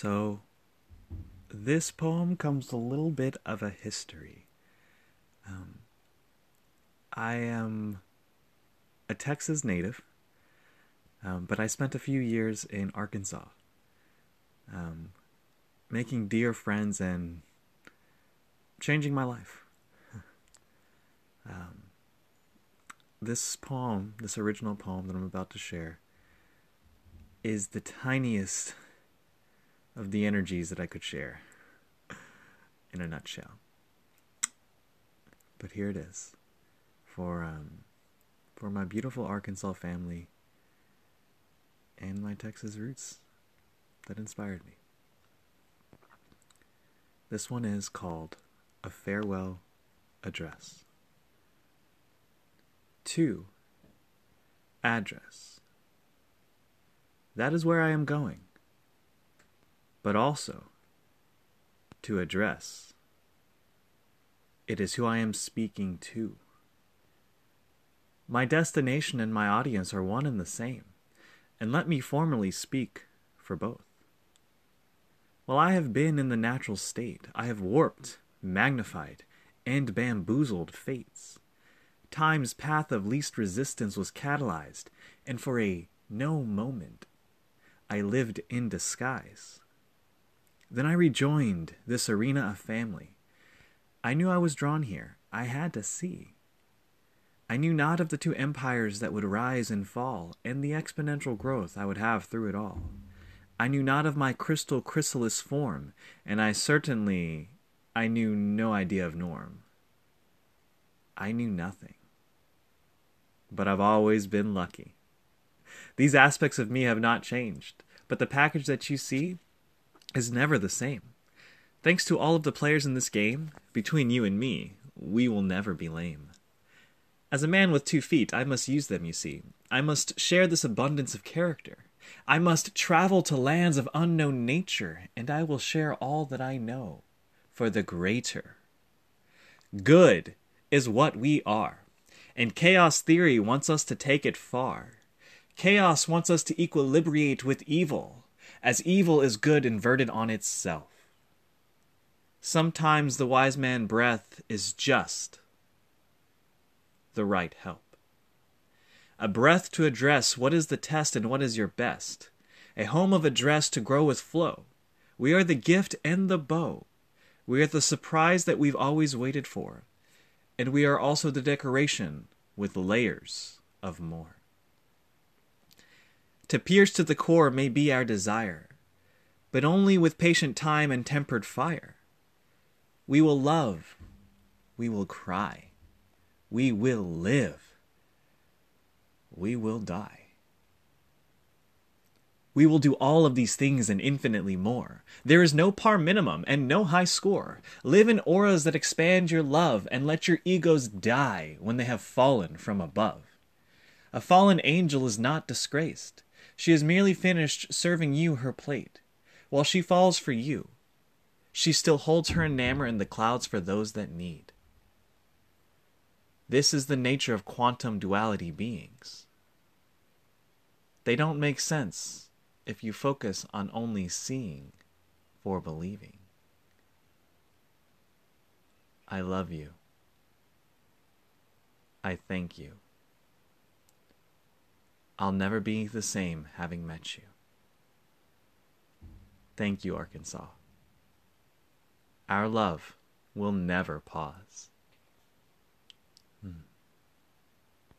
So, this poem comes a little bit of a history. Um, I am a Texas native, um, but I spent a few years in Arkansas, um, making dear friends and changing my life. um, this poem, this original poem that I'm about to share, is the tiniest of the energies that I could share in a nutshell. But here it is for um, for my beautiful Arkansas family and my Texas roots that inspired me. This one is called A Farewell Address. 2. Address. That is where I am going but also to address. It is who I am speaking to. My destination and my audience are one and the same, and let me formally speak for both. While I have been in the natural state, I have warped, magnified, and bamboozled fates. Time's path of least resistance was catalyzed, and for a no moment, I lived in disguise. Then I rejoined this arena of family. I knew I was drawn here. I had to see. I knew not of the two empires that would rise and fall, and the exponential growth I would have through it all. I knew not of my crystal chrysalis form, and I certainly I knew no idea of norm. I knew nothing. But I've always been lucky. These aspects of me have not changed, but the package that you see is never the same. Thanks to all of the players in this game, between you and me, we will never be lame. As a man with two feet, I must use them, you see. I must share this abundance of character. I must travel to lands of unknown nature, and I will share all that I know for the greater. Good is what we are, and chaos theory wants us to take it far. Chaos wants us to equilibrate with evil, as evil is good inverted on itself. Sometimes the wise man breath is just the right help. A breath to address what is the test and what is your best. A home of address to grow with flow. We are the gift and the bow. We are the surprise that we've always waited for. And we are also the decoration with layers of more. To pierce to the core may be our desire, but only with patient time and tempered fire. We will love, we will cry, we will live, we will die. We will do all of these things and infinitely more. There is no par minimum and no high score. Live in auras that expand your love and let your egos die when they have fallen from above. A fallen angel is not disgraced. She has merely finished serving you her plate. While she falls for you, she still holds her enamor in the clouds for those that need. This is the nature of quantum duality beings. They don't make sense if you focus on only seeing for believing. I love you. I thank you. I'll never be the same having met you. Thank you, Arkansas. Our love will never pause.